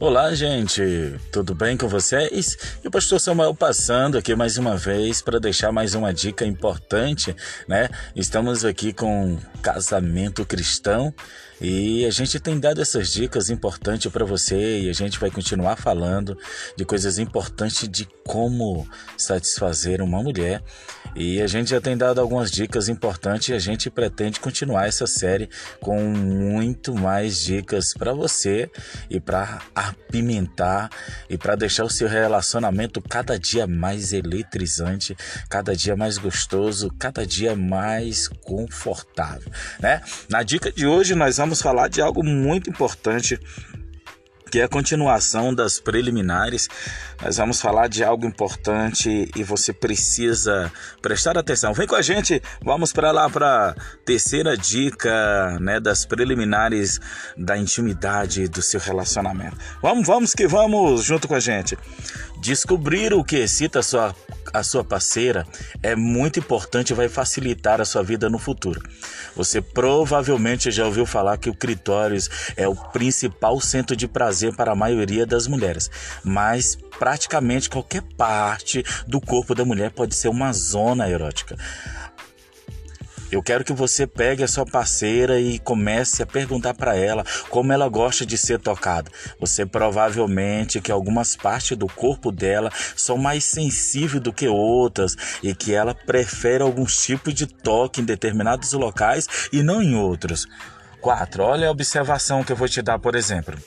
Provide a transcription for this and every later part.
Olá, gente, tudo bem com vocês? E o pastor Samuel passando aqui mais uma vez para deixar mais uma dica importante, né? Estamos aqui com casamento cristão e a gente tem dado essas dicas importantes para você e a gente vai continuar falando de coisas importantes de como satisfazer uma mulher. E a gente já tem dado algumas dicas importantes e a gente pretende continuar essa série com muito mais dicas para você e para apimentar e para deixar o seu relacionamento cada dia mais eletrizante, cada dia mais gostoso, cada dia mais confortável, né? Na dica de hoje nós vamos falar de algo muito importante que é a continuação das preliminares. Nós vamos falar de algo importante e você precisa prestar atenção. Vem com a gente, vamos para lá para terceira dica, né, das preliminares da intimidade do seu relacionamento. Vamos, vamos que vamos junto com a gente. Descobrir o que excita sua a sua parceira é muito importante e vai facilitar a sua vida no futuro. Você provavelmente já ouviu falar que o clitóris é o principal centro de prazer para a maioria das mulheres, mas praticamente qualquer parte do corpo da mulher pode ser uma zona erótica. Eu quero que você pegue a sua parceira e comece a perguntar para ela como ela gosta de ser tocada. Você provavelmente que algumas partes do corpo dela são mais sensíveis do que outras e que ela prefere alguns tipos de toque em determinados locais e não em outros. 4. Olha a observação que eu vou te dar, por exemplo.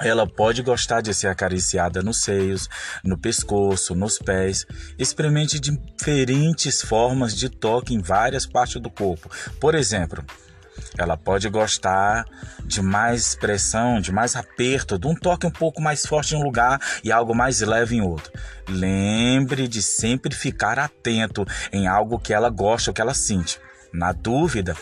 Ela pode gostar de ser acariciada nos seios, no pescoço, nos pés. Experimente diferentes formas de toque em várias partes do corpo. Por exemplo, ela pode gostar de mais pressão, de mais aperto, de um toque um pouco mais forte em um lugar e algo mais leve em outro. Lembre de sempre ficar atento em algo que ela gosta, ou que ela sente. Na dúvida,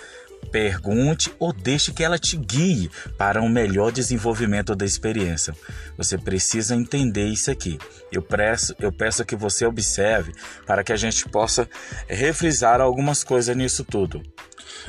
Pergunte ou deixe que ela te guie para um melhor desenvolvimento da experiência. Você precisa entender isso aqui. Eu peço, eu peço que você observe para que a gente possa refrisar algumas coisas nisso tudo.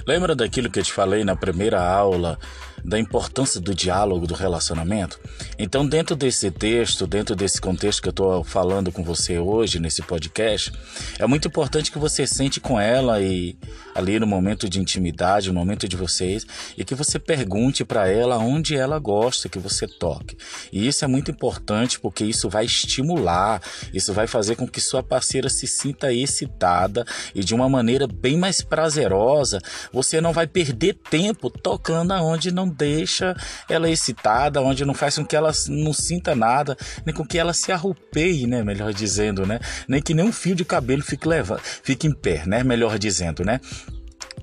Lembra daquilo que eu te falei na primeira aula da importância do diálogo, do relacionamento? Então, dentro desse texto, dentro desse contexto que eu estou falando com você hoje, nesse podcast, é muito importante que você sente com ela e ali no momento de intimidade, no momento de vocês, e que você pergunte para ela onde ela gosta que você toque. E isso é muito importante porque isso vai estimular, isso vai fazer com que sua parceira se sinta excitada e de uma maneira bem mais prazerosa. Você não vai perder tempo tocando aonde não deixa ela excitada, onde não faz com que ela não sinta nada, nem com que ela se arrupeie, né? Melhor dizendo, né? Nem que nem um fio de cabelo fique, leva, fique em pé, né? Melhor dizendo, né?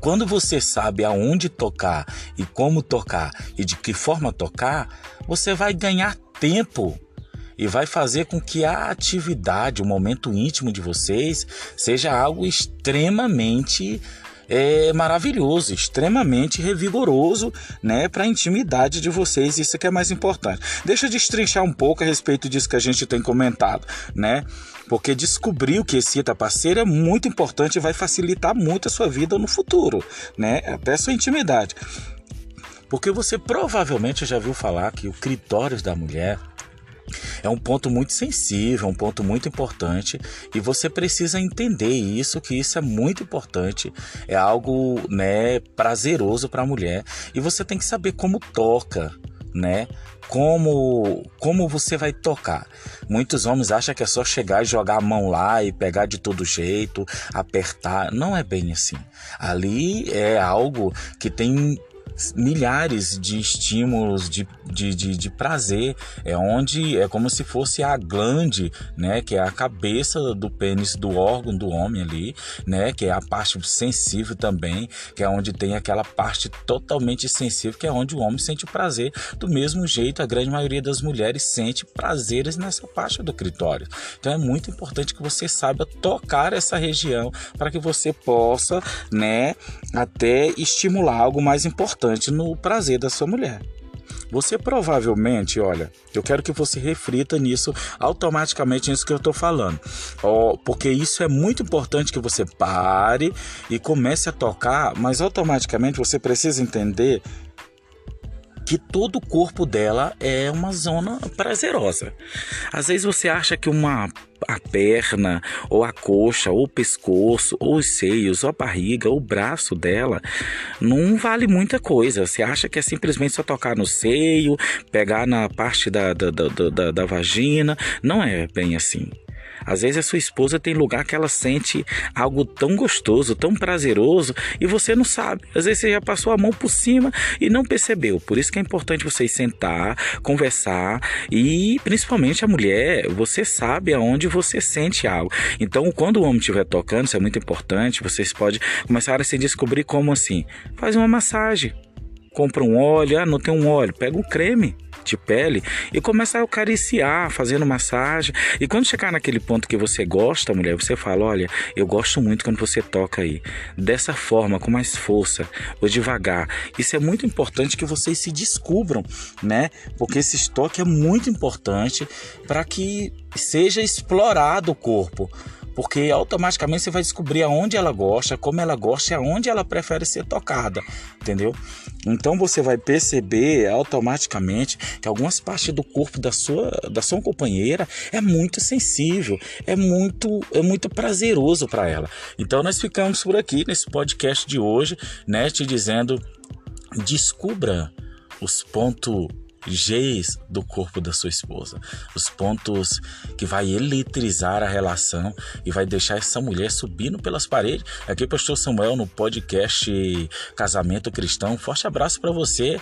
Quando você sabe aonde tocar e como tocar e de que forma tocar, você vai ganhar tempo e vai fazer com que a atividade, o momento íntimo de vocês, seja algo extremamente é maravilhoso, extremamente revigoroso, né, para a intimidade de vocês. Isso que é mais importante. Deixa eu destrinchar um pouco a respeito disso que a gente tem comentado, né? Porque descobrir o que excita parceiro é muito importante e vai facilitar muito a sua vida no futuro, né? Até a sua intimidade. Porque você provavelmente já viu falar que o clitóris da mulher é um ponto muito sensível, um ponto muito importante e você precisa entender isso, que isso é muito importante, é algo, né, prazeroso para a mulher e você tem que saber como toca, né? Como como você vai tocar. Muitos homens acham que é só chegar e jogar a mão lá e pegar de todo jeito, apertar. Não é bem assim. Ali é algo que tem milhares de estímulos de, de, de, de, prazer, é onde é como se fosse a glande, né, que é a cabeça do pênis do órgão do homem ali, né, que é a parte sensível também, que é onde tem aquela parte totalmente sensível, que é onde o homem sente prazer. Do mesmo jeito, a grande maioria das mulheres sente prazeres nessa parte do clitóris. Então é muito importante que você saiba tocar essa região para que você possa, né, até estimular algo mais importante importante no prazer da sua mulher. Você provavelmente, olha, eu quero que você reflita nisso automaticamente nisso que eu estou falando, oh, porque isso é muito importante que você pare e comece a tocar, mas automaticamente você precisa entender que todo o corpo dela é uma zona prazerosa. Às vezes você acha que uma a perna, ou a coxa, ou o pescoço, ou os seios, ou a barriga, ou o braço dela, não vale muita coisa. Você acha que é simplesmente só tocar no seio, pegar na parte da, da, da, da, da vagina. Não é bem assim. Às vezes a sua esposa tem lugar que ela sente algo tão gostoso, tão prazeroso e você não sabe. Às vezes você já passou a mão por cima e não percebeu. Por isso que é importante vocês sentar, conversar e principalmente a mulher, você sabe aonde você sente algo. Então, quando o homem estiver tocando, isso é muito importante, vocês podem começar a se descobrir como assim. Faz uma massagem. Compra um óleo, ah, não tem um óleo, pega um creme de pele e começa a acariciar, fazendo massagem. E quando chegar naquele ponto que você gosta, mulher, você fala: Olha, eu gosto muito quando você toca aí. Dessa forma, com mais força, ou devagar. Isso é muito importante que vocês se descubram, né? Porque esse toque é muito importante para que seja explorado o corpo porque automaticamente você vai descobrir aonde ela gosta, como ela gosta e aonde ela prefere ser tocada, entendeu? Então você vai perceber automaticamente que algumas partes do corpo da sua da sua companheira é muito sensível, é muito é muito prazeroso para ela. Então nós ficamos por aqui nesse podcast de hoje, né, te dizendo descubra os pontos Gs do corpo da sua esposa, os pontos que vai eletrizar a relação e vai deixar essa mulher subindo pelas paredes. Aqui, Pastor Samuel, no podcast Casamento Cristão. Forte abraço para você.